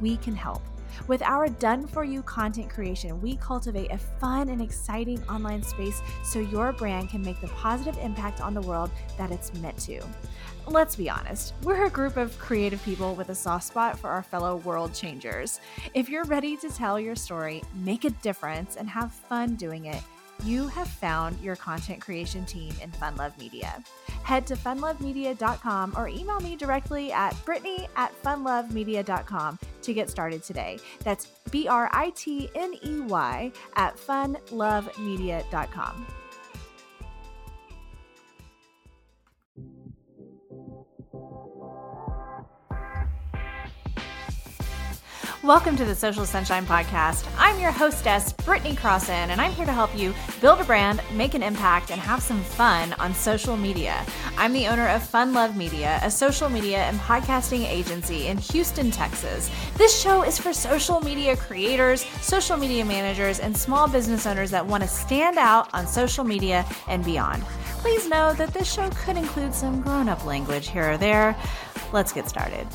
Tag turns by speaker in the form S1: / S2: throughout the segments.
S1: we can help. With our done for you content creation, we cultivate a fun and exciting online space so your brand can make the positive impact on the world that it's meant to. Let's be honest, we're a group of creative people with a soft spot for our fellow world changers. If you're ready to tell your story, make a difference, and have fun doing it, you have found your content creation team in Fun Love Media. Head to funlovemedia.com or email me directly at britney at funlovemedia.com to get started today. That's B R I T N E Y at funlovemedia.com. Welcome to the Social Sunshine Podcast. I'm your hostess, Britney Crossan, and I'm here to help you build a brand, make an impact, and have some fun on social media. I'm the owner of Fun Love Media, a social media and podcasting agency in Houston, Texas. This show is for social media creators, social media managers, and small business owners that want to stand out on social media and beyond. Please know that this show could include some grown up language here or there. Let's get started.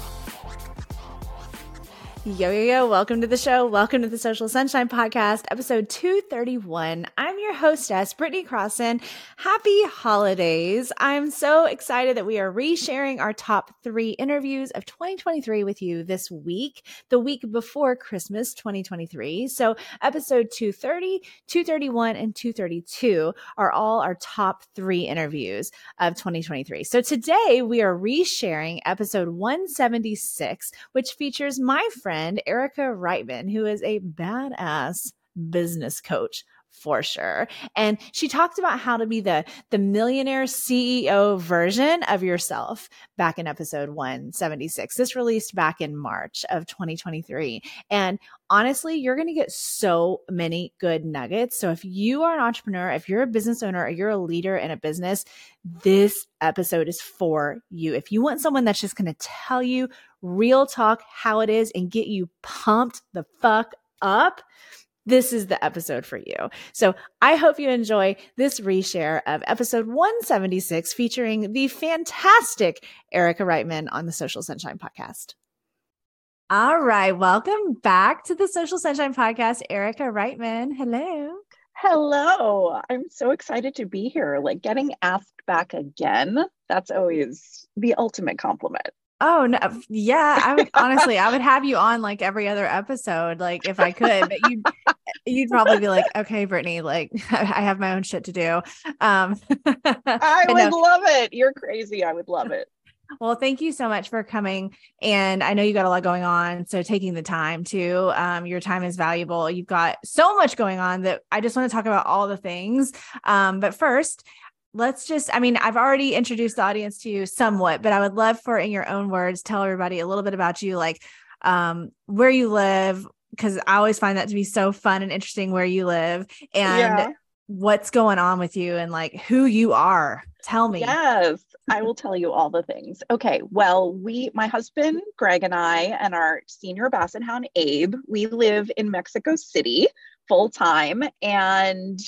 S1: Yo, yo, yo, welcome to the show. Welcome to the Social Sunshine Podcast, episode 231. I'm your hostess, Britney Crossan. Happy holidays. I'm so excited that we are resharing our top three interviews of 2023 with you this week, the week before Christmas 2023. So, episode 230, 231, and 232 are all our top three interviews of 2023. So, today we are resharing episode 176, which features my friend friend, Erica Reitman, who is a badass business coach for sure. And she talked about how to be the the millionaire CEO version of yourself back in episode 176. This released back in March of 2023. And honestly, you're going to get so many good nuggets. So if you are an entrepreneur, if you're a business owner, or you're a leader in a business, this episode is for you. If you want someone that's just going to tell you real talk how it is and get you pumped the fuck up, this is the episode for you. So I hope you enjoy this reshare of episode 176 featuring the fantastic Erica Reitman on the Social Sunshine podcast. All right. Welcome back to the Social Sunshine podcast, Erica Reitman. Hello.
S2: Hello. I'm so excited to be here. Like getting asked back again, that's always the ultimate compliment.
S1: Oh no, yeah. I would honestly, I would have you on like every other episode, like if I could. But you, you'd probably be like, "Okay, Britney, like I have my own shit to do." Um,
S2: I would no. love it. You're crazy. I would love it.
S1: Well, thank you so much for coming. And I know you got a lot going on. So taking the time to, um, your time is valuable. You've got so much going on that I just want to talk about all the things. Um, but first, let's just i mean i've already introduced the audience to you somewhat but i would love for in your own words tell everybody a little bit about you like um, where you live because i always find that to be so fun and interesting where you live and yeah. what's going on with you and like who you are. Tell me.
S2: Yes i will tell you all the things. Okay well we my husband greg and i and our senior basset hound abe we live in mexico city full time and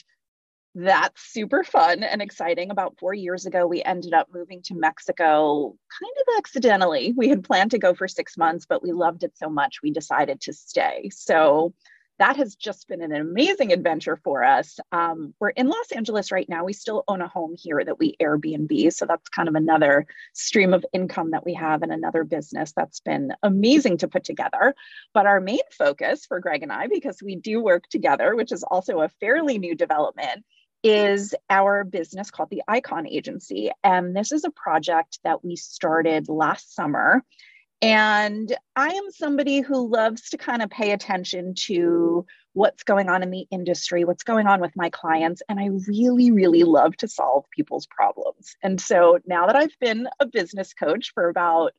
S2: that's super fun and exciting. About four years ago, we ended up moving to Mexico kind of accidentally. We had planned to go for six months, but we loved it so much, we decided to stay. So that has just been an amazing adventure for us. Um, we're in Los Angeles right now. We still own a home here that we Airbnb. So that's kind of another stream of income that we have and another business that's been amazing to put together. But our main focus for Greg and I, because we do work together, which is also a fairly new development, is our business called the Icon Agency. And this is a project that we started last summer. And I am somebody who loves to kind of pay attention to what's going on in the industry, what's going on with my clients. And I really, really love to solve people's problems. And so now that I've been a business coach for about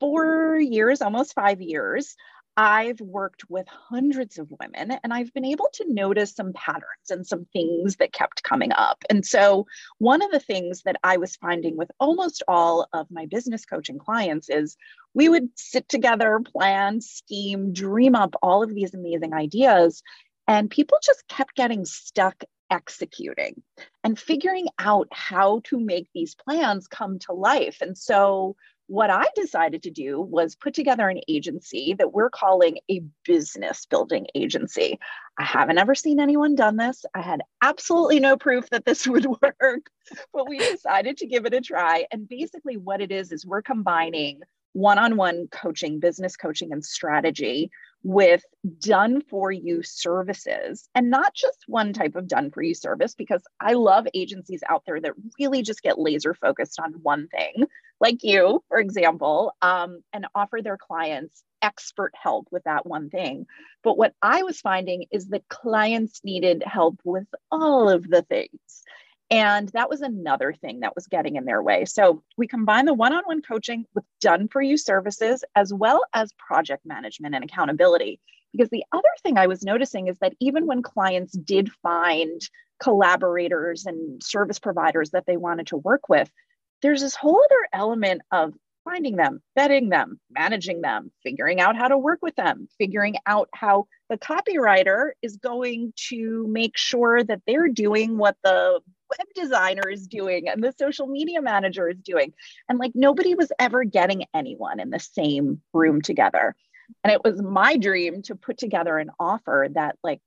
S2: four years, almost five years, I've worked with hundreds of women and I've been able to notice some patterns and some things that kept coming up. And so, one of the things that I was finding with almost all of my business coaching clients is we would sit together, plan, scheme, dream up all of these amazing ideas. And people just kept getting stuck executing and figuring out how to make these plans come to life. And so, what I decided to do was put together an agency that we're calling a business building agency. I haven't ever seen anyone done this. I had absolutely no proof that this would work, but we decided to give it a try. And basically, what it is is we're combining one on one coaching, business coaching, and strategy with done for you services and not just one type of done for you service because I love agencies out there that really just get laser focused on one thing, like you, for example, um, and offer their clients expert help with that one thing. But what I was finding is that clients needed help with all of the things. And that was another thing that was getting in their way. So we combine the one on one coaching with done for you services, as well as project management and accountability. Because the other thing I was noticing is that even when clients did find collaborators and service providers that they wanted to work with, there's this whole other element of finding them, vetting them, managing them, figuring out how to work with them, figuring out how the copywriter is going to make sure that they're doing what the web designer is doing and the social media manager is doing. And like nobody was ever getting anyone in the same room together. And it was my dream to put together an offer that, like,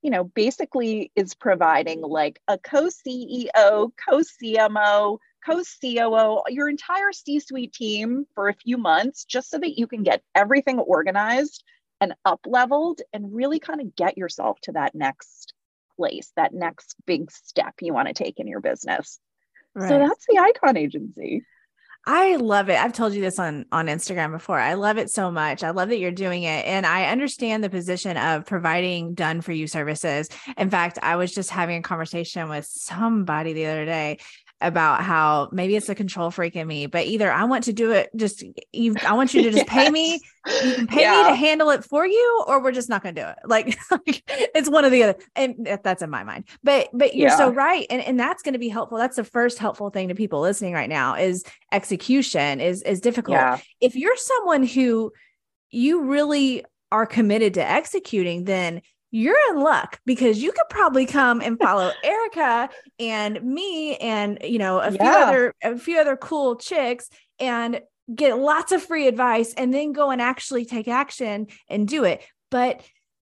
S2: you know, basically is providing like a co CEO, co CMO, co COO, your entire C suite team for a few months, just so that you can get everything organized and up leveled and really kind of get yourself to that next place, that next big step you want to take in your business. Right. So that's the icon agency.
S1: I love it. I've told you this on on Instagram before. I love it so much. I love that you're doing it and I understand the position of providing done for you services. In fact, I was just having a conversation with somebody the other day about how maybe it's a control freak in me, but either I want to do it just you I want you to just yes. pay me. You can pay yeah. me to handle it for you, or we're just not gonna do it. Like, it's one or the other. And that's in my mind. But but you're yeah. so right. And and that's gonna be helpful. That's the first helpful thing to people listening right now is execution is is difficult. Yeah. If you're someone who you really are committed to executing, then you're in luck because you could probably come and follow Erica and me and you know a yeah. few other a few other cool chicks and get lots of free advice and then go and actually take action and do it. But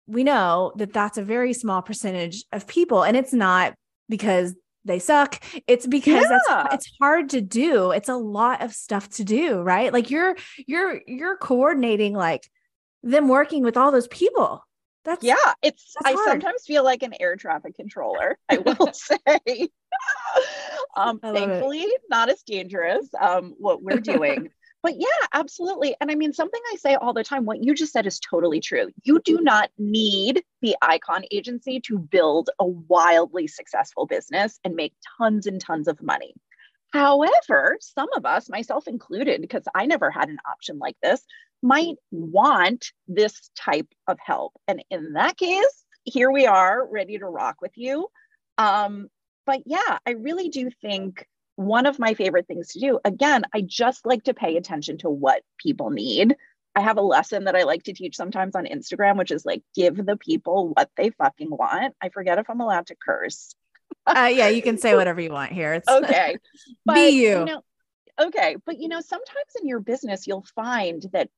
S1: we know that that's a very small percentage of people and it's not because they suck. It's because yeah. that's it's hard to do. It's a lot of stuff to do, right? Like you're you're you're coordinating like them working with all those people
S2: that's yeah, it's that's I hard. sometimes feel like an air traffic controller, I will say. um thankfully it. not as dangerous um what we're doing. but yeah, absolutely. And I mean something I say all the time, what you just said is totally true. You do not need the icon agency to build a wildly successful business and make tons and tons of money. However, some of us, myself included, because I never had an option like this, might want this type of help. And in that case, here we are ready to rock with you. Um, but yeah, I really do think one of my favorite things to do, again, I just like to pay attention to what people need. I have a lesson that I like to teach sometimes on Instagram, which is like give the people what they fucking want. I forget if I'm allowed to curse.
S1: uh, yeah, you can say whatever you want here.
S2: It's okay.
S1: But, Be you. you
S2: know, okay. But you know, sometimes in your business, you'll find that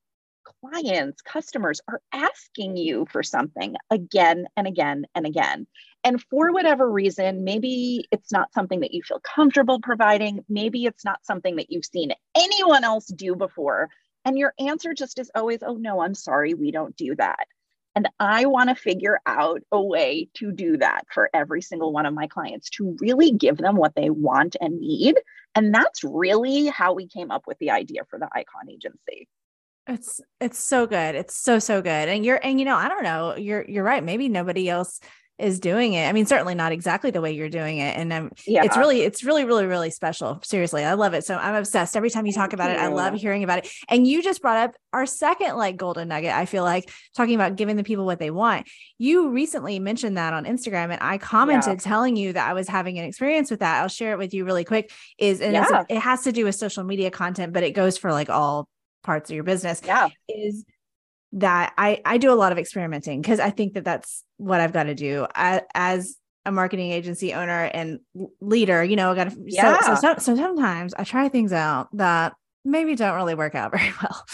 S2: clients, customers are asking you for something again and again and again. And for whatever reason, maybe it's not something that you feel comfortable providing. Maybe it's not something that you've seen anyone else do before. And your answer just is always, oh, no, I'm sorry, we don't do that. And I want to figure out a way to do that for every single one of my clients to really give them what they want and need. And that's really how we came up with the idea for the Icon Agency.
S1: It's it's so good. It's so so good. And you're and you know, I don't know, you're you're right. Maybe nobody else is doing it. I mean, certainly not exactly the way you're doing it. And um, yeah. it's really, it's really, really, really special. Seriously. I love it. So I'm obsessed. Every time you talk about it, I love hearing about it. And you just brought up our second like golden nugget. I feel like talking about giving the people what they want. You recently mentioned that on Instagram and I commented yeah. telling you that I was having an experience with that. I'll share it with you really quick is, and yeah. it has to do with social media content, but it goes for like all parts of your business.
S2: Yeah.
S1: Is that I I do a lot of experimenting because I think that that's what I've got to do I, as a marketing agency owner and leader. You know, I got to yeah. So, so, so sometimes I try things out that maybe don't really work out very well.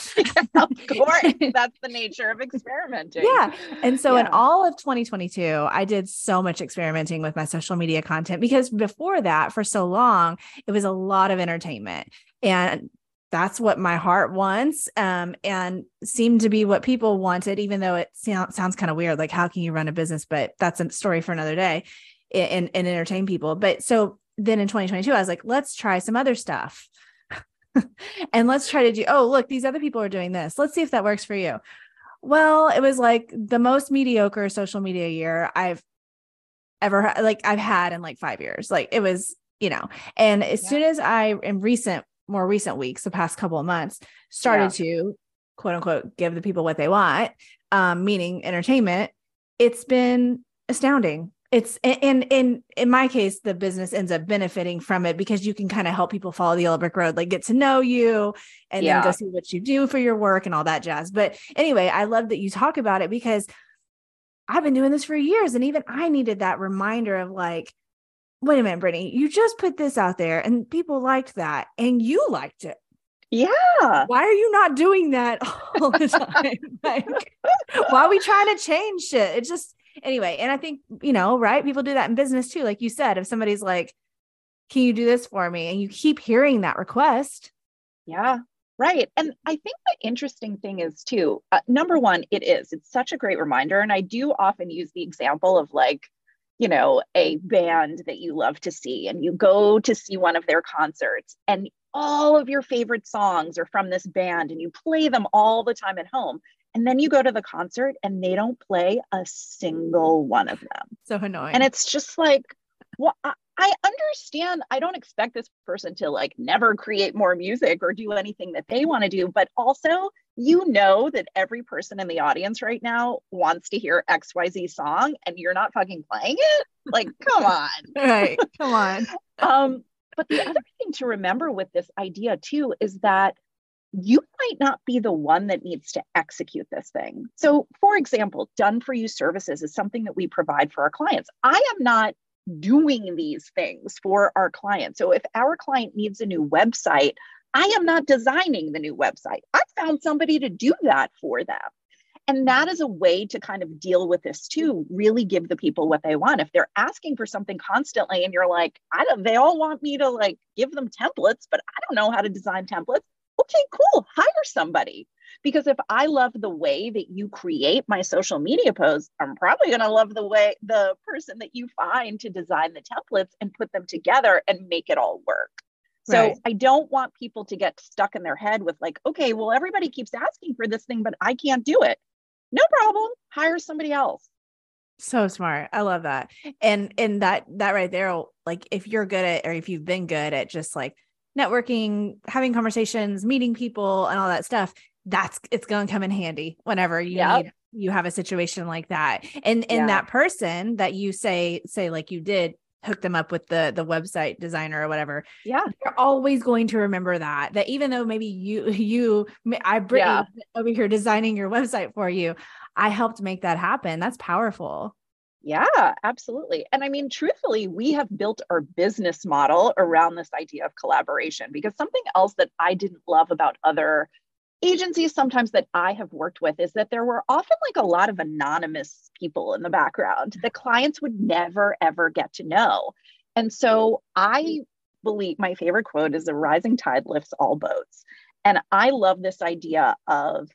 S2: of course, that's the nature of experimenting.
S1: Yeah. And so yeah. in all of 2022, I did so much experimenting with my social media content because before that, for so long, it was a lot of entertainment. And that's what my heart wants um, and seemed to be what people wanted even though it sound, sounds kind of weird like how can you run a business? But that's a story for another day and, and entertain people. But so then in 2022 i was like let's try some other stuff. And let's try to do oh look these other people are doing this. Let's see if that works for you. Well it was like the most mediocre social media year i've ever like i've had in like five years. Like it was you know and as yeah. soon as i in recent more recent weeks, the past couple of months, started yeah. to quote unquote give the people what they want, um, meaning entertainment, it's been astounding. It's and in in my case, the business ends up benefiting from it because you can kind of help people follow the yellow brick road, like get to know you and yeah. then go see what you do for your work and all that jazz. But anyway, I love that you talk about it because I've been doing this for years. And even I needed that reminder of like, wait a minute, Britney, you just put this out there and people liked that and you liked it.
S2: Yeah.
S1: Why are you not doing that all the time? like, why are we trying to change shit? It just, anyway. And I think, you know, right? People do that in business too. Like you said, if somebody's like, can you do this for me? And you keep hearing that request.
S2: Yeah. Right. And I think the interesting thing is, too, uh, number one, it is. It's such a great reminder. And I do often use the example of like, you know, a band that you love to see, and you go to see one of their concerts, and all of your favorite songs are from this band, and you play them all the time at home. And then you go to the concert and they don't play a single one of them.
S1: So annoying.
S2: And it's just like, well, I understand. I don't expect this person to like never create more music or do anything that they want to do, but also you know that every person in the audience right now wants to hear XYZ song and you're not fucking playing it. Like, come on.
S1: right. Come on.
S2: um, but the other thing to remember with this idea too is that you might not be the one that needs to execute this thing. So, for example, done for you services is something that we provide for our clients. I am not doing these things for our clients. So if our client needs a new website, I am not designing the new website. I found somebody to do that for them. And that is a way to kind of deal with this too, really give the people what they want. If they're asking for something constantly and you're like, I don't, they all want me to like give them templates, but I don't know how to design templates. Okay, cool. Hire somebody. Because if I love the way that you create my social media posts, I'm probably going to love the way the person that you find to design the templates and put them together and make it all work. So right. I don't want people to get stuck in their head with like, okay, well, everybody keeps asking for this thing, but I can't do it. No problem. Hire somebody else.
S1: So smart. I love that. And and that that right there, like if you're good at or if you've been good at just like networking, having conversations, meeting people and all that stuff, that's it's going to come in handy whenever you yep. need you have a situation like that. And and yeah. that person that you say say like you did hook them up with the the website designer or whatever.
S2: Yeah.
S1: You're always going to remember that that even though maybe you you I Britney yeah. over here designing your website for you, I helped make that happen. That's powerful.
S2: Yeah, absolutely. And I mean, truthfully, we have built our business model around this idea of collaboration because something else that I didn't love about other agencies sometimes that I have worked with is that there were often like a lot of anonymous people in the background. The clients would never, ever get to know. And so I believe my favorite quote is a rising tide lifts all boats. And I love this idea of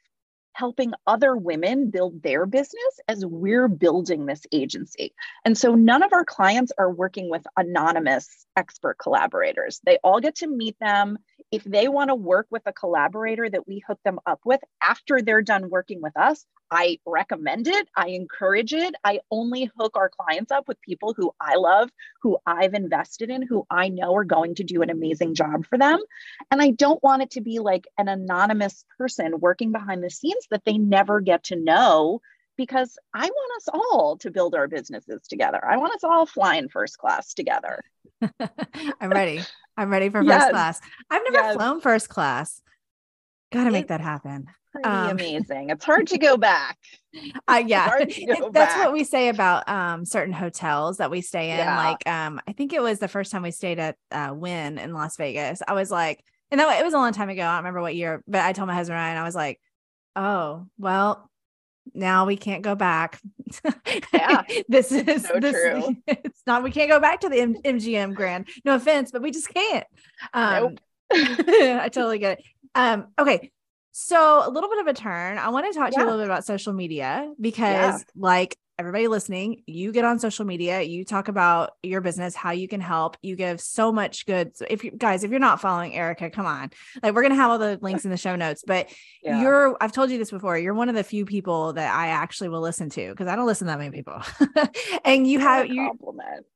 S2: helping other women build their business as we're building this agency. And so none of our clients are working with anonymous expert collaborators. They all get to meet them if they want to work with a collaborator that we hook them up with after they're done working with us, I recommend it. I encourage it. I only hook our clients up with people who I love, who I've invested in, who I know are going to do an amazing job for them. And I don't want it to be like an anonymous person working behind the scenes that they never get to know because I want us all to build our businesses together. I want us all flying first class together.
S1: I'm ready. I'm ready for first yes. class. I've never yes. flown first class. Got to make that happen.
S2: Pretty um, amazing. It's hard to go back.
S1: Uh, yeah, that's back. what we say about um, certain hotels that we stay in. Yeah. Like, um, I think it was the first time we stayed at uh, Wynn in Las Vegas. I was like, and that it was a long time ago. I don't remember what year, but I told my husband Ryan, I was like, "Oh, well, now we can't go back.
S2: Yeah,
S1: this is so this, true. It's not. We can't go back to the M- MGM Grand. No offense, but we just can't. Um, nope. I totally get it. Um, okay, so a little bit of a turn. I want to talk to you a little bit about social media because, yeah. like everybody listening, you get on social media, you talk about your business, how you can help. You give so much good. So if you guys, if you're not following Erica, come on. Like we're gonna have all the links in the show notes. But yeah. you're I've told you this before, you're one of the few people that I actually will listen to because I don't listen to that many people. and you have you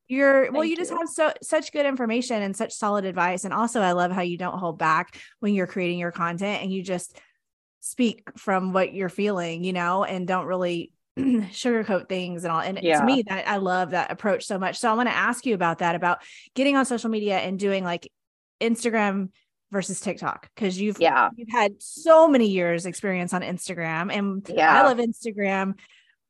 S1: you're well, you, you just have so such good information and such solid advice. And also I love how you don't hold back when you're creating your content and you just speak from what you're feeling, you know, and don't really sugarcoat things and all. And yeah. to me, that I love that approach so much. So I want to ask you about that, about getting on social media and doing like Instagram versus TikTok because you've
S2: yeah
S1: you've had so many years experience on Instagram and yeah. I love Instagram,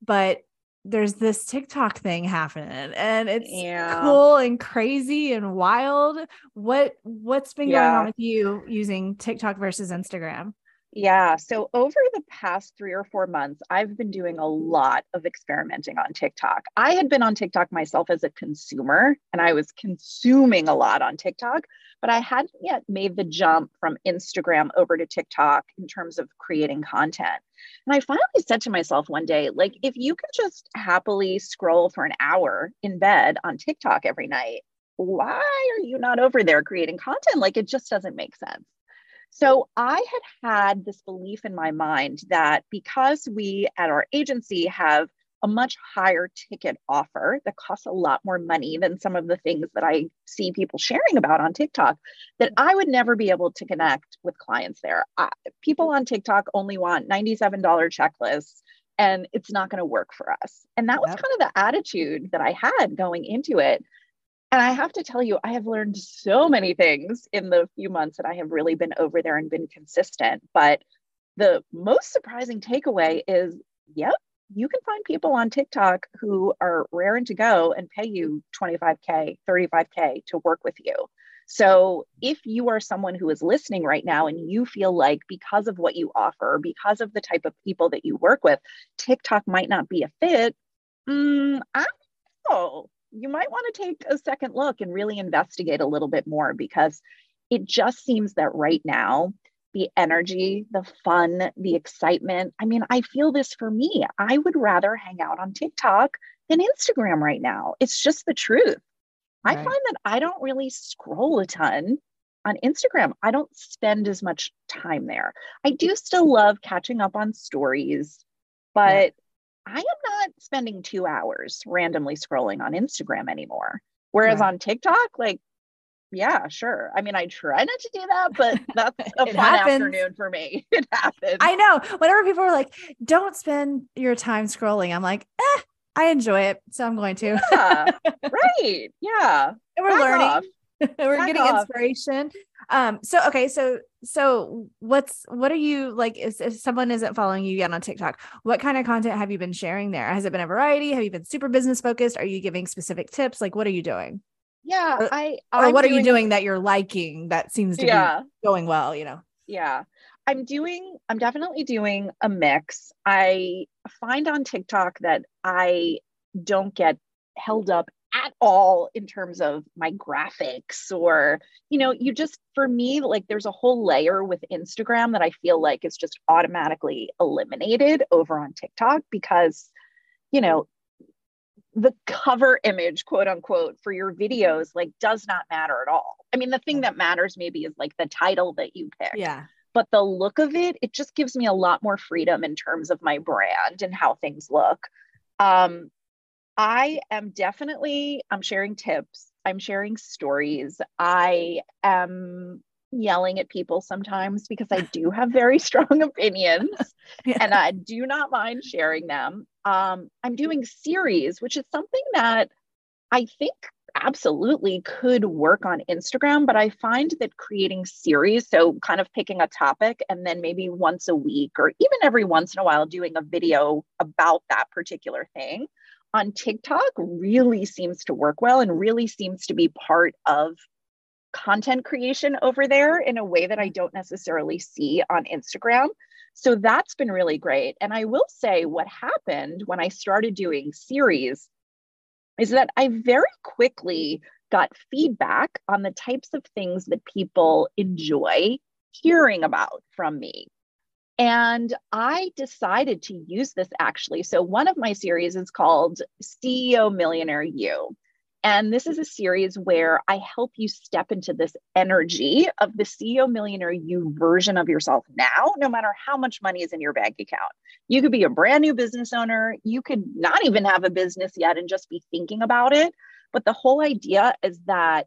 S1: but there's this TikTok thing happening and it's yeah. cool and crazy and wild. What what's been yeah. going on with you using TikTok versus Instagram?
S2: Yeah. So over the past three or four months, I've been doing a lot of experimenting on TikTok. I had been on TikTok myself as a consumer and I was consuming a lot on TikTok, but I hadn't yet made the jump from Instagram over to TikTok in terms of creating content. And I finally said to myself one day, like, if you can just happily scroll for an hour in bed on TikTok every night, why are you not over there creating content? Like, it just doesn't make sense. So I had had this belief in my mind that because we at our agency have a much higher ticket offer that costs a lot more money than some of the things that I see people sharing about on TikTok, that I would never be able to connect with clients there. I, people on TikTok only want $97 checklists and it's not going to work for us. And that was yep. kind of the attitude that I had going into it. And I have to tell you, I have learned so many things in the few months that I have really been over there and been consistent. But the most surprising takeaway is yep, you can find people on TikTok who are raring to go and pay you 25K, 35K to work with you. So if you are someone who is listening right now and you feel like because of what you offer, because of the type of people that you work with, TikTok might not be a fit, mm, I don't know you might want to take a second look and really investigate a little bit more because it just seems that right now, the energy, the fun, the excitement. I mean, I feel this for me. I would rather hang out on TikTok than Instagram right now. It's just the truth. Right. I find that I don't really scroll a ton on Instagram. I don't spend as much time there. I do still love catching up on stories, but I am not spending two hours randomly scrolling on Instagram anymore. Whereas right. on TikTok, like, yeah, sure. I mean, I try not to do that, but that's a fun happens. afternoon for me. It happens.
S1: I know. Whenever people are like, don't spend your time scrolling, I'm like, eh, I enjoy it. So I'm going to.
S2: Yeah, right. Yeah.
S1: And we're Back learning. we're Back getting off. inspiration. Um, so okay, so so what's what are you like if, if someone isn't following you yet on TikTok, what kind of content have you been sharing there? Has it been a variety? Have you been super business focused? Are you giving specific tips? Like what are you doing?
S2: Yeah, or, I
S1: or I'm what doing, are you doing that you're liking that seems to yeah. be going well, you know?
S2: Yeah. I'm doing, I'm definitely doing a mix. I find on TikTok that I don't get held up at all in terms of my graphics or you know you just for me like there's a whole layer with instagram that i feel like is just automatically eliminated over on tiktok because you know the cover image quote unquote for your videos like does not matter at all I mean, the thing that matters maybe is like the title that you pick.
S1: Yeah.
S2: But the look of it, it just gives me a lot more freedom in terms of my brand and how things look. Um, I am definitely, I'm sharing tips. I'm sharing stories. I am yelling at people sometimes because I do have very strong opinions yeah. and I do not mind sharing them. Um, I'm doing series, which is something that I think absolutely could work on Instagram, but I find that creating series, so kind of picking a topic and then maybe once a week or even every once in a while doing a video about that particular thing on TikTok really seems to work well and really seems to be part of content creation over there in a way that I don't necessarily see on Instagram. So that's been really great. And I will say what happened when I started doing series is that I very quickly got feedback on the types of things that people enjoy hearing about from me. And I decided to use this actually. So, one of my series is called CEO Millionaire You. And this is a series where I help you step into this energy of the CEO Millionaire You version of yourself now, no matter how much money is in your bank account. You could be a brand new business owner. You could not even have a business yet and just be thinking about it. But the whole idea is that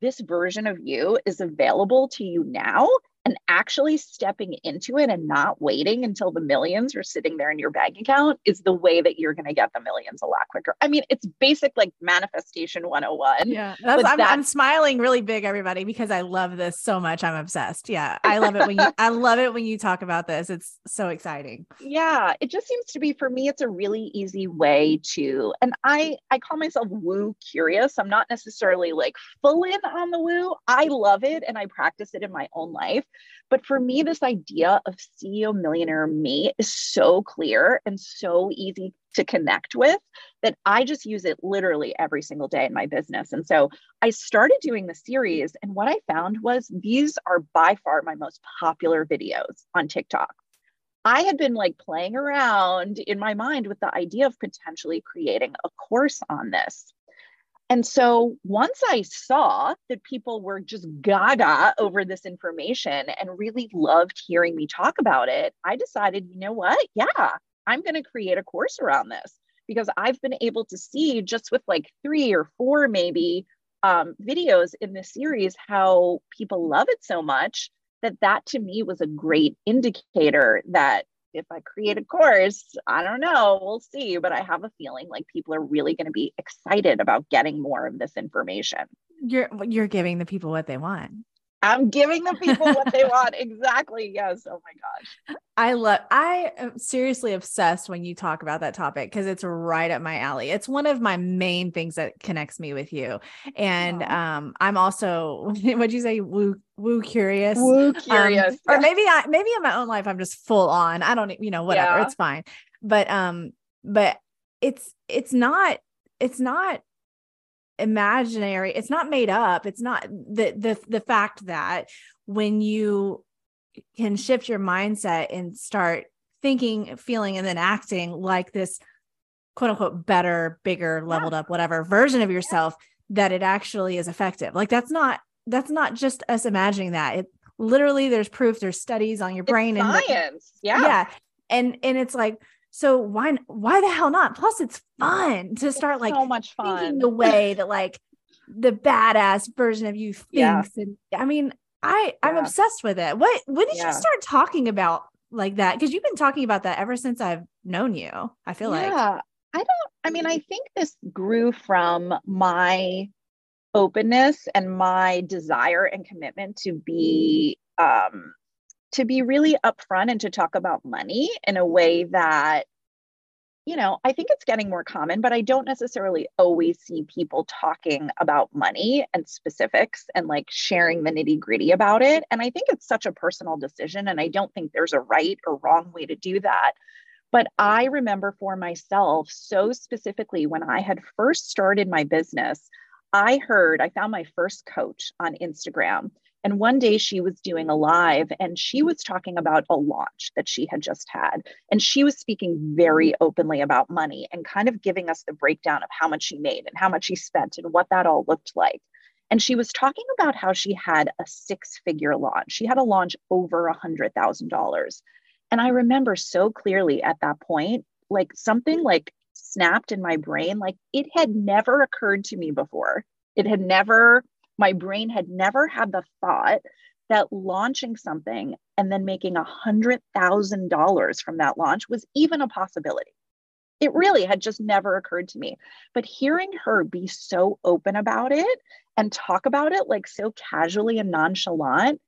S2: this version of you is available to you now and actually stepping into it and not waiting until the millions are sitting there in your bank account is the way that you're going to get the millions a lot quicker. I mean, it's basic like manifestation 101.
S1: Yeah. That's, I'm, I'm, smiling really big, everybody, because I love this so much. I'm obsessed. Yeah. I love it when you, I love it when you talk about this. It's so exciting.
S2: Yeah. It just seems to be, for me, it's a really easy way to, and I, I call myself woo curious. I'm not necessarily like full in on the woo. I love it and I practice it in my own life but for me, this idea of CEO millionaire me is so clear and so easy to connect with that I just use it literally every single day in my business. And so I started doing the series, and what I found was these are by far my most popular videos on TikTok. I had been like playing around in my mind with the idea of potentially creating a course on this. And so once I saw that people were just gaga over this information and really loved hearing me talk about it, I decided, you know what? Yeah, I'm going to create a course around this because I've been able to see just with like three or four maybe um, videos in this series how people love it so much that that to me was a great indicator that if I create a course, I don't know, we'll see. But I have a feeling like people are really going to be excited about getting more of this information.
S1: You're you're giving the people what they want.
S2: I'm giving the people what they want. Exactly. Yes. Oh my gosh.
S1: I love, I am seriously obsessed when you talk about that topic because it's right up my alley. It's one of my main things that connects me with you. And um, I'm also, what'd you say? Woo, woo curious.
S2: Woo um, curious.
S1: Um, yeah. Or maybe I, maybe in my own life, I'm just full on. I don't, you know, whatever. Yeah. It's fine. But, um, but it's, it's not, it's not imaginary it's not made up. It's not the the the fact that when you can shift your mindset and start thinking feeling and then acting like this quote unquote better bigger leveled yeah. up whatever version of yourself yeah. that it actually is effective. Like that's not that's not just us imagining that. It literally there's proof there's studies on your brain
S2: it's and science.
S1: Yeah. Yeah. And and it's like so why why the hell not? Plus, it's fun to start it's like
S2: so much fun
S1: the way that like the badass version of you thinks. Yeah. And I mean, I I'm obsessed with it. What when did yeah. you start talking about like that? Because you've been talking about that ever since I've known you. I feel like
S2: yeah. I don't. I mean, I think this grew from my openness and my desire and commitment to be um to be really upfront and to talk about money in a way mm-hmm. that you know, I think it's getting more common, but I don't necessarily always see people talking about money and specifics and like sharing the nitty gritty about it. And I think it's such a personal decision. And I don't think there's a right or wrong way to do that. But I remember for myself so specifically when I had first started my business, I heard, I found my first coach on Instagram and one day she was doing a live and she was talking about a launch that she had just had. And she was speaking very openly about money and kind of giving us the breakdown of how much she made and how much she spent and what that all looked like. And she was talking about how she had a six figure launch. She had a launch over a $100,000. And I remember so clearly at that point, like something like snapped in my brain. Like it had never occurred to me before. It had never, my brain had never had the thought that launching something and then making a $100,000 from that launch was even a possibility. It really had just never occurred to me. But hearing her be so open about it and talk about it like so casually and nonchalant,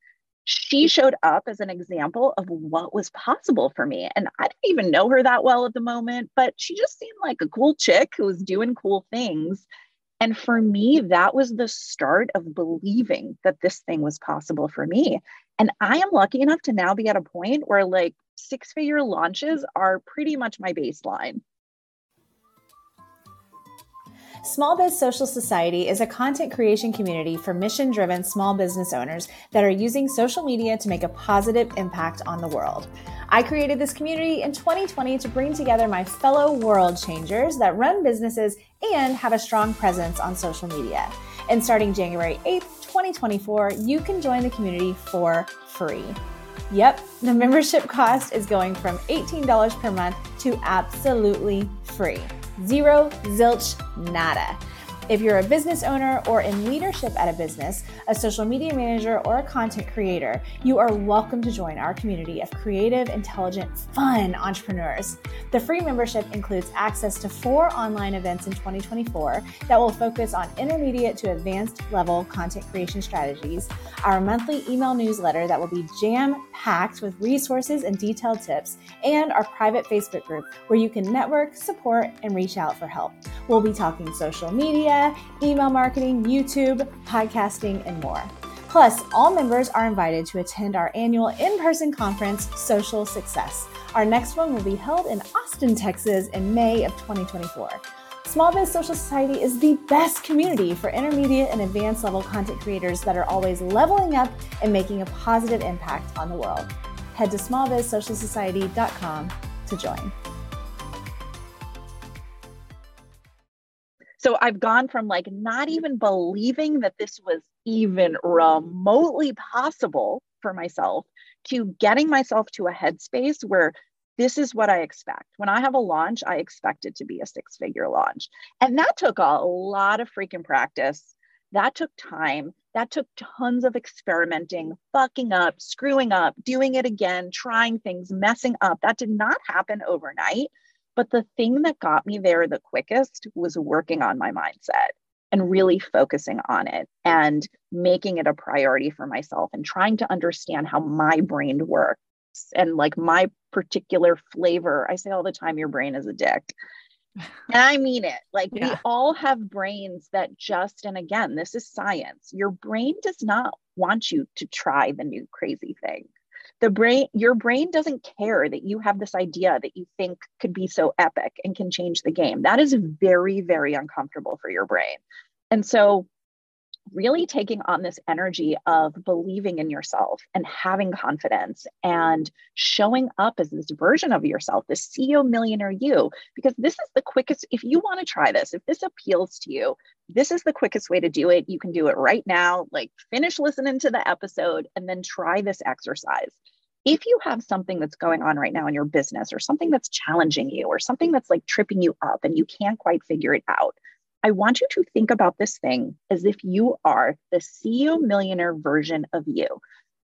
S2: she showed up as an example of what was possible for me. And I didn't even know her that well at the moment, but she just seemed like a cool chick who was doing cool things. And for me, that was the start of believing that this thing was possible for me. And I am lucky enough to now be at a point where like six figure launches are pretty much my baseline.
S1: Small Biz Social Society is a content creation community for mission driven small business owners that are using social media to make a positive impact on the world. I created this community in 2020 to bring together my fellow world changers that run businesses and have a strong presence on social media. And starting January 8th, 2024, you can join the community for free. Yep, the membership cost is going from $18 per month to absolutely free. Zero, zilch, nada. If you're a business owner or in leadership at a business, a social media manager, or a content creator, you are welcome to join our community of creative, intelligent, fun entrepreneurs. The free membership includes access to four online events in 2024 that will focus on intermediate to advanced level content creation strategies, our monthly email newsletter that will be jam packed with resources and detailed tips, and our private Facebook group where you can network, support, and reach out for help. We'll be talking social media media, email marketing, YouTube, podcasting, and more. Plus, all members are invited to attend our annual in person conference, Social Success. Our next one will be held in Austin, Texas in May of 2024. Small Biz Social Society is the best community for intermediate and advanced level content creators that are always leveling up and making a positive impact on the world. Head to smallbizsocialsociety.com to join.
S2: So I've gone from like not even believing that this was even remotely possible for myself to getting myself to a headspace where this is what I expect. When I have a launch, I expect it to be a six figure launch. And that took a lot of freaking practice. That took time. That took tons of experimenting, fucking up, screwing up, doing it again, trying things, messing up. That did not happen overnight. But the thing that got me there the quickest was working on my mindset and really focusing on it and making it a priority for myself and trying to understand how my brain works and like my particular flavor. I say all the time, your brain is a dick. And I mean it. Like yeah. we all have brains that just, and again, this is science. Your brain does not want you to try the new crazy thing the brain your brain doesn't care that you have this idea that you think could be so epic and can change the game that is very very uncomfortable for your brain and so really taking on this energy of believing in yourself and having confidence and showing up as this version of yourself, the CEO millionaire you, because this is the quickest. If you want to try this, if this appeals to you, this is the quickest way to do it. You can do it right now. Like finish listening to the episode and then try this exercise if you have something that's going on right now in your business or something that's challenging you or something that's like tripping you up and you can't quite figure it out, I want you to think about this thing as if you are the CEO millionaire version of you.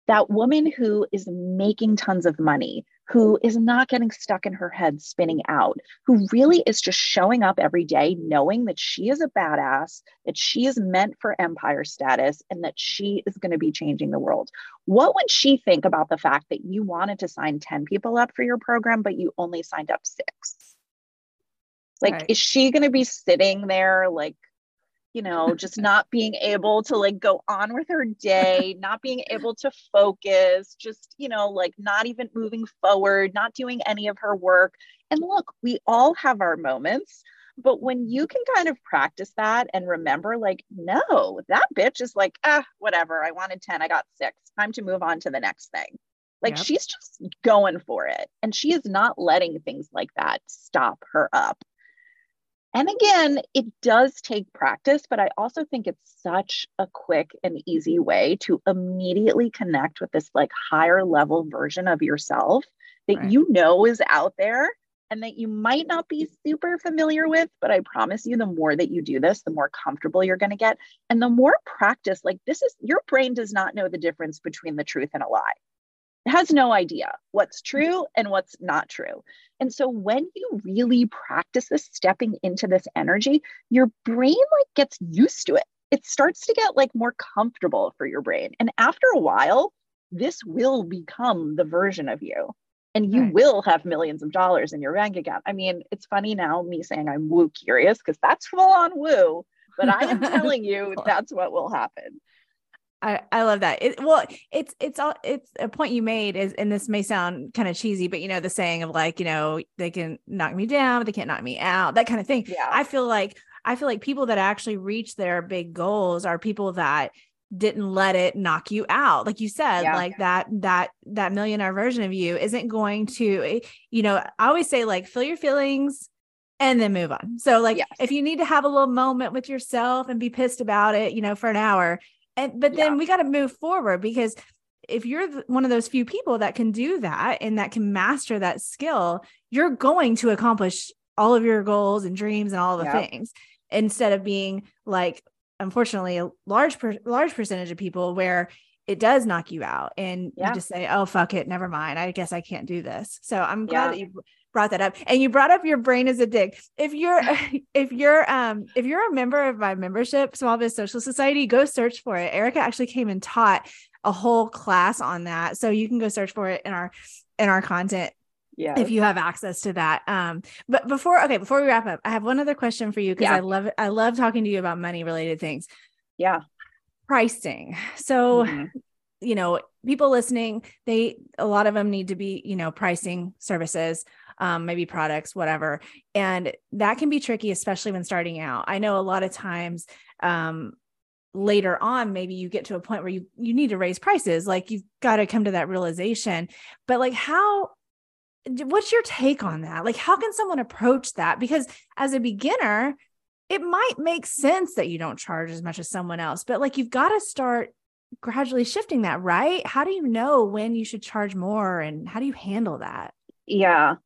S2: That woman who is making tons of money, who is not getting stuck in her head spinning out, who really is just showing up every day knowing that she is a badass, that she is meant for empire status, and that she is going to be changing the world. What would she think about the fact that you wanted to sign 10 people up for your program, but you only signed up six? Like, right. is she going to be sitting there like, you know, just not being able to like go on with her day, not being able to focus, just, you know, like not even moving forward, not doing any of her work. And look, we all have our moments. But when you can kind of practice that and remember, like, no, that bitch is like, ah, whatever. I wanted 10, I got six. Time to move on to the next thing. Like, yep. she's just going for it. And she is not letting things like that stop her up. And again, it does take practice, but I also think it's such a quick and easy way to immediately connect with this like higher level version of yourself that right. you know is out there and that you might not be super familiar with. But I promise you, the more that you do this, the more comfortable you're going to get. And the more practice, like this is your brain does not know the difference between the truth and a lie has no idea what's mm-hmm. true and what's not true. And so when you really practice this stepping into this energy, your brain like gets used to it. It starts to get like more comfortable for your brain. And after a while, this will become the version of you. And you right. will have millions of dollars in your bank account. I mean, it's funny now me saying I'm woo curious because that's full on woo, but I am telling you that's what will happen.
S1: I, I love that. It, well, it's it's all it's a point you made is, and this may sound kind of cheesy, but you know the saying of like you know they can knock me down, but they can't knock me out, that kind of thing. Yeah. I feel like I feel like people that actually reach their big goals are people that didn't let it knock you out like you said yeah. like that that that millionaire version of you isn't going to eh, you know i always say like feel your feelings and then move on so like yes. if you need to have a little moment with yourself and be pissed about it you know for an hour and but then yeah. we got to move forward because if you're one of those few people that can do that and that can master that skill, you're going to accomplish all of your goals and dreams and all the yeah. things instead of being like unfortunately a large per- large percentage of people where it does knock you out and yeah. you just say oh fuck it never mind i guess i can't do this so i'm glad yeah. that you brought that up. And you brought up your brain is a dick if you're if you're um if you're a member of my membership small biz social society go search for it. Erica actually came and taught a whole class on that. So you can go search for it in our in our content yeah if you have access to that. Um but before okay before we wrap up i have one other question for you because yeah. i love i love talking to you about money related things.
S2: Yeah.
S1: Pricing. So mm-hmm. you know people listening they a lot of them need to be you know pricing services um, maybe products, whatever. And that can be tricky, especially when starting out. I know a lot of times um, later on maybe you get to a point where you you need to raise prices like you've got to come to that realization. But like how what's your take on that? Like how can someone approach that? Because as a beginner it might make sense that you don't charge as much as someone else but like you've got to start gradually shifting that right? How do you know when you should charge more and how do you handle that?
S2: Yeah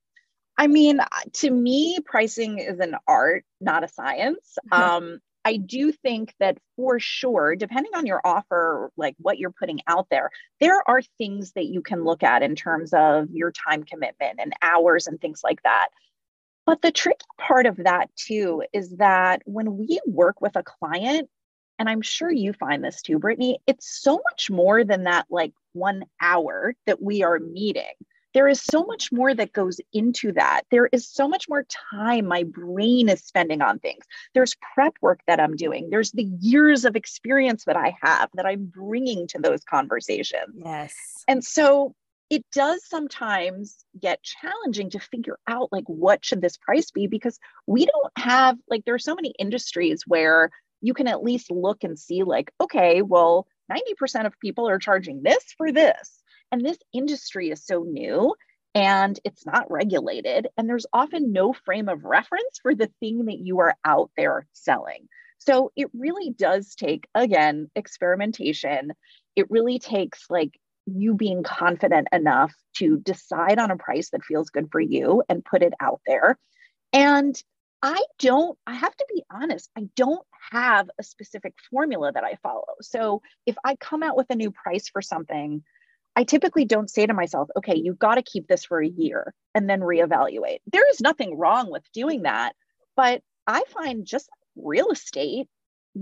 S2: I mean, uh, to me, pricing is an art, not a science. Um, I do think that for sure, depending on your offer, like what you're putting out there, there are things that you can look at in terms of your time commitment and hours and things like that. But the tricky part of that too is that when we work with a client, and I'm sure you find this too, Britney, it's so much more than that like one hour that we are meeting there is so much more that goes into that. There is so much more time my brain is spending on things. There's prep work that I'm doing. There's the years of experience that I have that I'm bringing to those conversations.
S1: Yes.
S2: And so it does sometimes get challenging to figure out like what should this price be because we don't have like there are so many industries where you can at least look and see like okay well 90% of people are charging this for this and this industry is so new and it's not regulated. And there's often no frame of reference for the thing that you are out there selling. So it really does take, again, experimentation. It really takes like you being confident enough to decide on a price that feels good for you and put it out there. And I don't, I have to be honest, I don't have a specific formula that I follow. So if I come out with a new price for something, I typically don't say to myself, okay, you've got to keep this for a year and then reevaluate. There is nothing wrong with doing that. But I find just real estate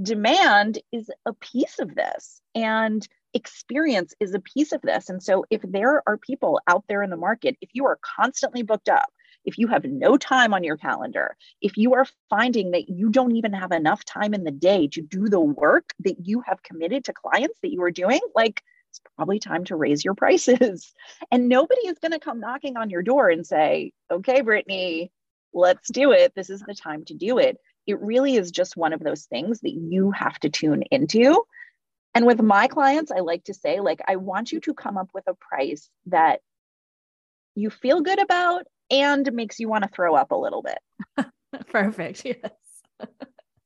S2: demand is a piece of this and experience is a piece of this. And so if there are people out there in the market, if you are constantly booked up, if you have no time on your calendar, if you are finding that you don't even have enough time in the day to do the work that you have committed to clients that you are doing, like it's probably time to raise your prices. And nobody is going to come knocking on your door and say, okay, Britney, let's do it. This is the time to do it. It really is just one of those things that you have to tune into. And with my clients, I like to say, like, I want you to come up with a price that you feel good about and makes you want to throw up a little bit.
S1: Perfect. Yes.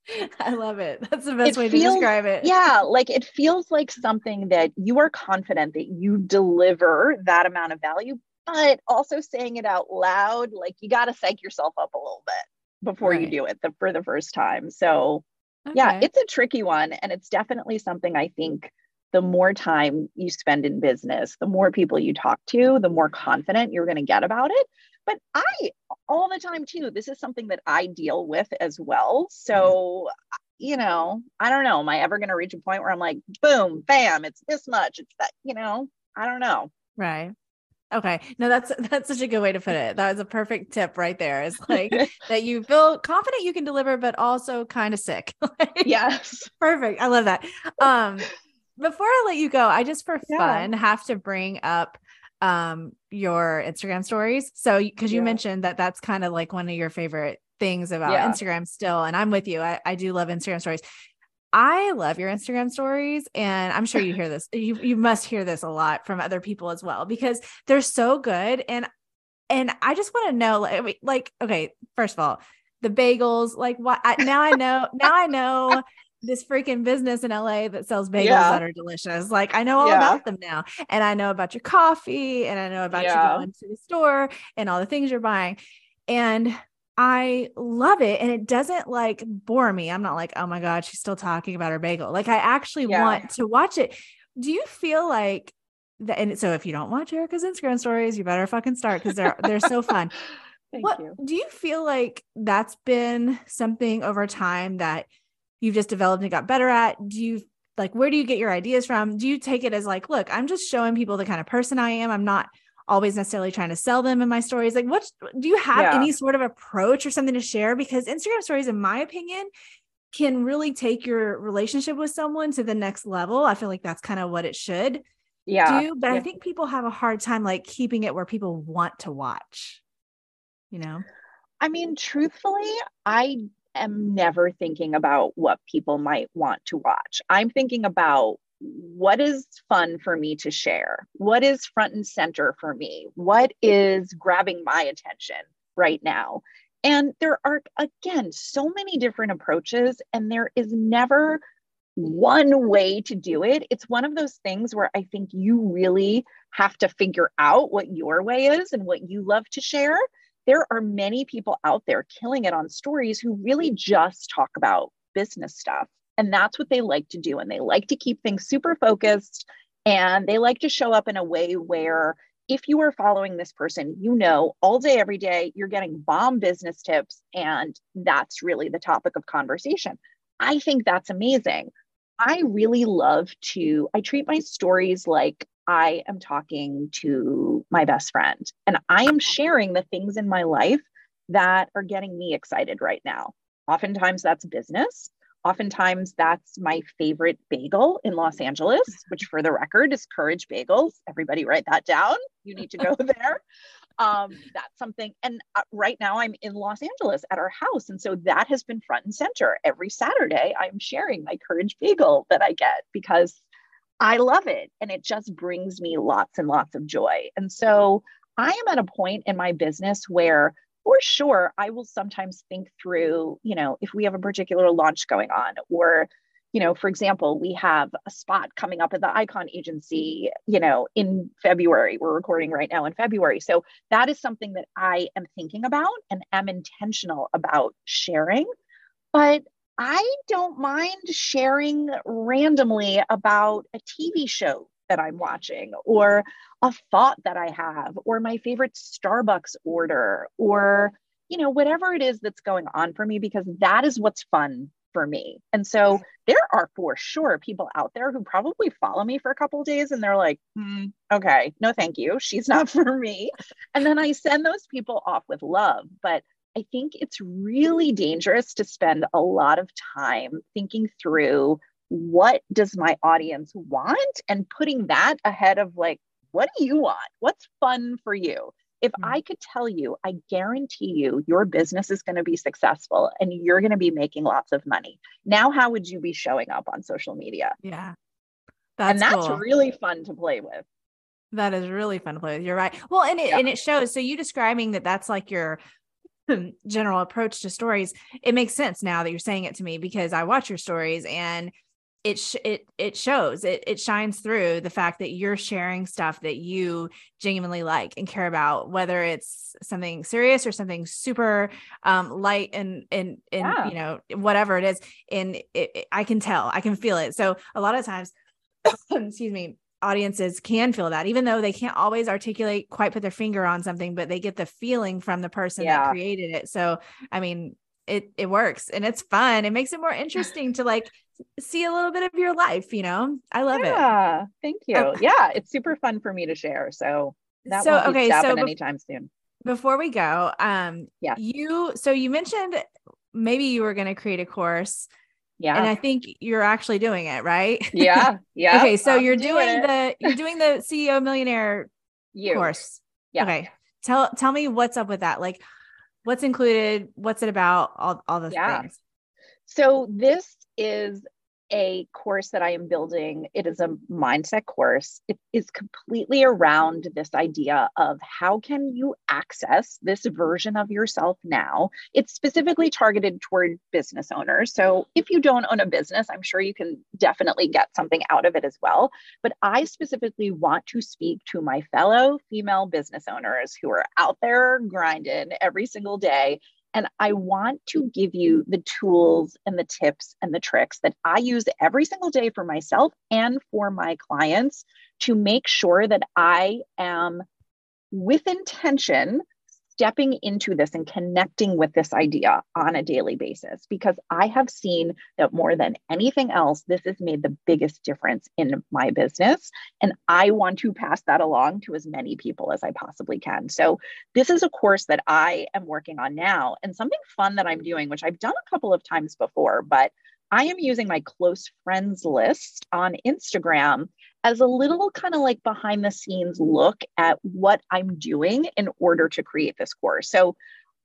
S1: I love it. That's the best
S2: It
S1: way
S2: feels-
S1: to describe it.
S2: yeah like it feels like something that you are confident that you deliver that amount of value but also saying it out loud like you got to psych yourself up a little bit before you do it the, for the first time so yeah it's a tricky one and it's definitely something i think the more time you spend in business the more people you talk to the more confident you're going to get about it but i all the time too this is something that i deal with as well so you know i don't know am i ever going to reach a point where i'm like boom bam it's this much it's that you know i don't know
S1: Right. Okay. No, that's that's such a good way to put it. That was a perfect tip right there. It's like that you feel confident you can deliver, but also kind of sick. Like,
S2: yes
S1: Perfect. I love that. Um, before I let you go, I just for
S2: Yeah.
S1: fun have to bring up um your Instagram stories. So because you
S2: Yeah.
S1: mentioned that that's kind of like one of your favorite things about
S2: Yeah.
S1: Instagram still, and I'm with you. I, I do love Instagram stories. I love your Instagram stories, and I'm sure you hear this. You you must hear this a lot from other people as well because they're so good. And and I just want to know, like, like, okay, first of all, the bagels, like, what? I, now I know. Now I know this freaking business in LA that sells bagels
S2: Yeah.
S1: that are delicious. Like, I know all
S2: Yeah.
S1: about them now, and I know about your coffee, and I know about
S2: Yeah.
S1: you going to the store and all the things you're buying, and I love it. And it doesn't like bore me. I'm not like, oh my God, she's still talking about her bagel. Like I actually want to watch it. Do you feel like that? And so if you don't watch Erica's Instagram stories, you better fucking start because they're they're so fun.
S2: thank
S1: what
S2: you
S1: do you feel like that's been something over time that you've just developed and got better at? Do you like where do you get your ideas from? Do you take it as like, look, I'm just showing people the kind of person I am. I'm not always necessarily trying to sell them in my stories. Like, what do you have
S2: Yeah.
S1: any sort of approach or something to share? Because Instagram stories, in my opinion, can really take your relationship with someone to the next level. I feel like that's kind of what it should
S2: yeah
S1: do. But I think people have a hard time like keeping it where people want to watch, you know?
S2: I mean, truthfully, I am never thinking about what people might want to watch. I'm thinking about what is fun for me to share? What is front and center for me? What is grabbing my attention right now? And there are, again, so many different approaches, and there is never one way to do it. It's one of those things where I think you really have to figure out what your way is and what you love to share there are many people out there killing it on stories who really just talk about business stuff. And that's what they like to do. And they like to keep things super focused and they like to show up in a way where if you are following this person, you know all day, every day, you're getting bomb business tips. And that's really the topic of conversation. I think that's amazing. I really love to, I treat my stories like I am talking to my best friend and I am sharing the things in my life that are getting me excited right now. Oftentimes that's business. Oftentimes that's my favorite bagel in Los Angeles, which for the record is Courage Bagels. Everybody write that down. You need to go there. Um, that's something. And uh, right now I'm in Los Angeles at our house. And so that has been front and center. Every Saturday, I'm sharing my Courage Bagel that I get because I love it and it just brings me lots and lots of joy. And so I am at a point in my business where, for sure, I will sometimes think through, you know, if we have a particular launch going on, or, you know, for example, we have a spot coming up at the Icon Agency, you know, in February. We're recording right now in February. So that is something that I am thinking about and am intentional about sharing. But I don't mind sharing randomly about a TV show that I'm watching or a thought that I have or my favorite Starbucks order or you know whatever it is that's going on for me because that is what's fun for me. And so there are for sure people out there who probably follow me for a couple days and they're like, hmm, okay, no thank you. She's not for me. And then I send those people off with love, but I think it's really dangerous to spend a lot of time thinking through what does my audience want and putting that ahead of like what do you want? What's fun for you? If
S1: Mm.
S2: I could tell you, I guarantee you your business is going to be successful and you're going to be making lots of money. Now how would you be showing up on social media?
S1: Yeah. That's
S2: and that's
S1: cool.
S2: really fun to play with.
S1: That is really fun to play with. You're right. Well, and it
S2: Yeah.
S1: and it shows. So you describing that that's like your general approach to stories, it makes sense now that you're saying it to me because I watch your stories and it sh- it it shows it it shines through the fact that you're sharing stuff that you genuinely like and care about whether it's something serious or something super um light and and and yeah. you know whatever it is and it, it, I can tell I can feel it so a lot of times excuse me audiences can feel that even though they can't always articulate quite put their finger on something but they get the feeling from the person yeah. that created it. So i mean it it works and it's fun. It makes it more interesting to like see a little bit of your life you know? I love
S2: yeah,
S1: it.
S2: Yeah thank you. Yeah it's super fun for me to share so that so won't okay so be- anytime soon.
S1: before we go um yeah. you so you mentioned maybe you were going to create a course yeah. And I think you're actually doing it, right?
S2: Yeah. Yeah.
S1: okay. So I'm you're doing, doing the you're doing the CEO millionaire you. course. Yeah. Okay. Tell tell me what's up with that. Like what's included, what's it about, all, all the yeah. things.
S2: So this is a course that I am building. It is a mindset course. It is completely around this idea of how can you access this version of yourself now? It's specifically targeted toward business owners. So if you don't own a business, I'm sure you can definitely get something out of it as well. But I specifically want to speak to my fellow female business owners who are out there grinding every single day and I want to mm-hmm. give you the tools and the tips and the tricks that I use every single day for myself and for my clients to make sure that I am with intention stepping into this and connecting with this idea on a daily basis because I have seen that more than anything else, this has made the biggest difference in my business. And I want to pass that along to as many people as I possibly can. So, this is a course that I am working on now and something fun that I'm doing, which I've done a couple of times before, but I am using my close friends list on Instagram as a little kind of like behind the scenes look at what I'm doing in order to create this course. So,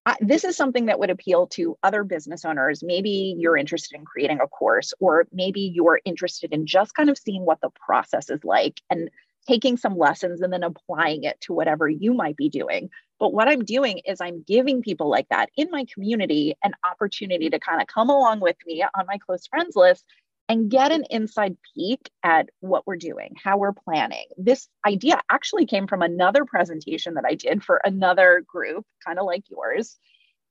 S2: uh, this is something that would appeal to other business owners. Maybe you're interested in creating a course, or maybe you're interested in just kind of seeing what the process is like and taking some lessons and then applying it to whatever you might be doing. But what I'm doing is I'm giving people like that in my community an opportunity to kind of come along with me on my close friends list and get an inside peek at what we're doing, how we're planning. This idea actually came from another presentation that I did for another group, kind of like yours.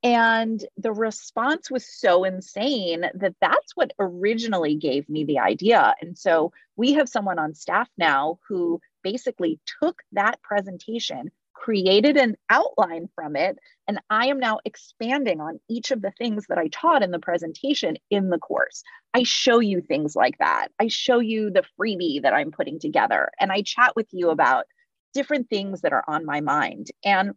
S2: And the response was so insane that that's what originally gave me the idea. And so we have someone on staff now who basically took that presentation, created an outline from it, and I am now expanding on each of the things that I taught in the presentation in the course. I show you things like that. I show you the freebie that I'm putting together, and I chat with you about different things that are on my mind. And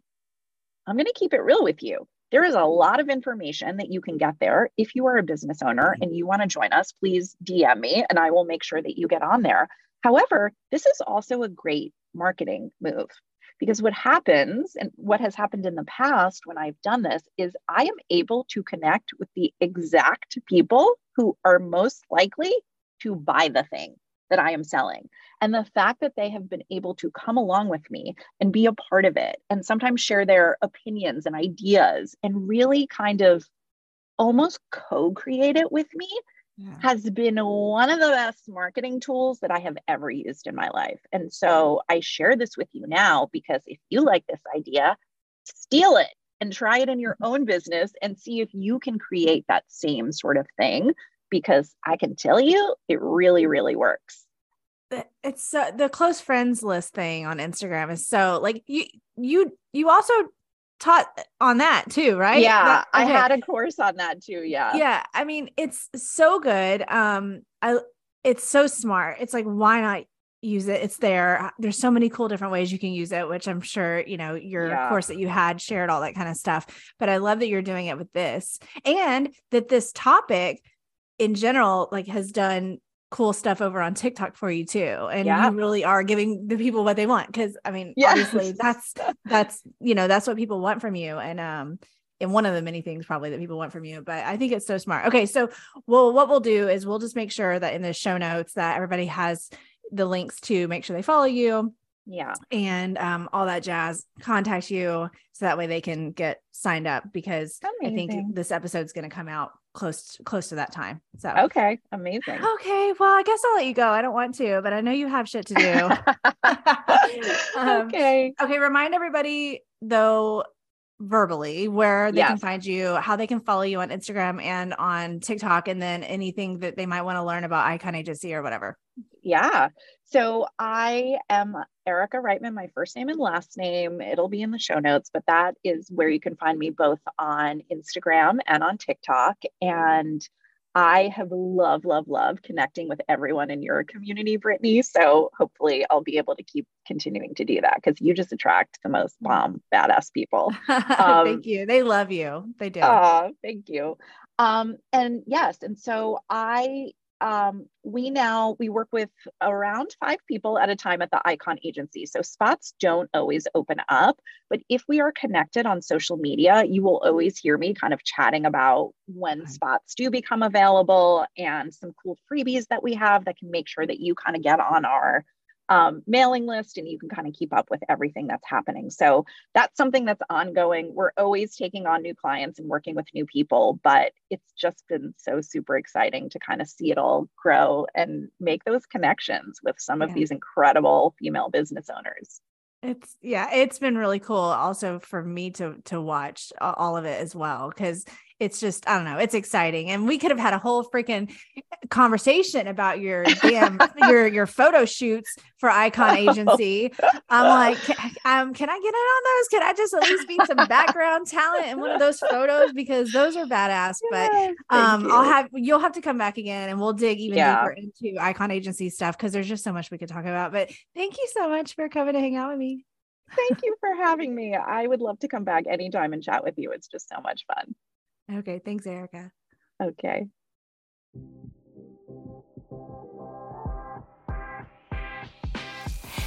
S2: I'm going to keep it real with you. There is a lot of information that you can get there. If you are a business owner mm-hmm. and you want to join us, please DM me and I will make sure that you get on there. However, this is also a great marketing move because what happens and what has happened in the past when I've done this is I am able to connect with the exact people who are most likely to buy the thing that I am selling. And the fact that they have been able to come along with me and be a part of it and sometimes share their opinions and ideas and really kind of almost co create it with me yeah. has been one of the best marketing tools that I have ever used in my life. And so I share this with you now because if you like this idea, steal it and try it in your mm-hmm. own business and see if you can create that same sort of thing because I can tell you it really, really works.
S1: It's uh, the close friends list thing on Instagram is so like you, you, you also taught on that too, right?
S2: Yeah,
S1: that,
S2: okay. I had a course on that too. Yeah.
S1: Yeah. I mean, it's so good. Um, I, it's so smart. It's like, why not use it? It's there. There's so many cool different ways you can use it, which I'm sure, you know, your yeah. course that you had shared all that kind of stuff. But I love that you're doing it with this and that this topic in general like has done cool stuff over on TikTok for you too. And yeah. you really are giving the people what they want. Cause I mean, obviously that's, that's, you know, that's what people want from you. And, um, and one of the many things probably that people want from you, but I think it's so smart. Okay. So, well, what we'll do is we'll just make sure that in the show notes that everybody has the links to make sure they follow you
S2: Yeah.
S1: and um, all that jazz contact you so that way they can get signed up because I think this episode's going to come out close close to that time. So
S2: Okay. Amazing.
S1: okay, well I guess I'll let you go. I don't want to, but I know you have shit to do. Um,
S2: okay.
S1: okay, remind everybody though verbally where they can find you, how they can follow you on Instagram and on TikTok, and then anything that they might want to learn about Icon Agency or whatever.
S2: Yeah. So I am Erica Reitman, my first name and last name. It'll be in the show notes, but that is where you can find me both on Instagram and on TikTok. And I have love, love, love connecting with everyone in your community, Britney. So hopefully I'll be able to keep continuing to do that because you just attract the most bomb, badass people. Um,
S1: Thank you. They love you. They do.
S2: Oh, thank you. Um, and yes, and so I um, we now we work with around five people at a time at the Icon Agency. So spots don't always open up, but if we are connected on social media, you will always hear me kind of chatting about when
S1: Right.
S2: spots do become available and some cool freebies that we have that can make sure that you kind of get on our um, mailing list and you can kind of keep up with everything that's happening. So that's something that's ongoing. We're always taking on new clients and working with new people, but it's just been so super exciting to kind of see it all grow and make those connections with some
S1: Yeah.
S2: of these incredible female business owners.
S1: It's yeah, it's been really cool also for me to to watch all of it as well cuz it's just I don't know, it's exciting and we could have had a whole freaking conversation about your damn your your photo shoots for Icon Agency. I'm like "Ca- um can I get in on those? Can I just at least be some background talent in one of those photos because those are badass, but um I'll have you'll have to come back again and we'll dig even
S2: Yeah.
S1: deeper into Icon Agency stuff because there's just so much we could talk about. But thank you so much for coming to hang out with me.
S2: Thank you for having me. I would love to come back anytime and chat with you. It's just so much fun.
S1: Okay, thanks, Erica.
S2: Okay.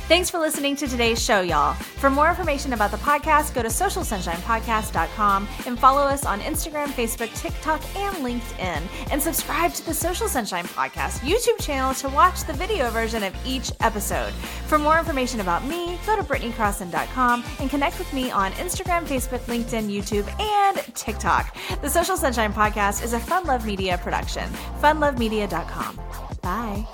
S1: Thanks for listening to today's show, y'all. For more information about the podcast, go to socialsunshinepodcast.com and follow us on Instagram, Facebook, TikTok, and LinkedIn. And subscribe to the Social Sunshine Podcast YouTube channel to watch the video version of each episode. For more information about me, go to BritneyCrossan.com and connect with me on Instagram, Facebook, LinkedIn, YouTube, and TikTok. The Social Sunshine Podcast is a Fun Love Media production. FunLoveMedia.com. Bye.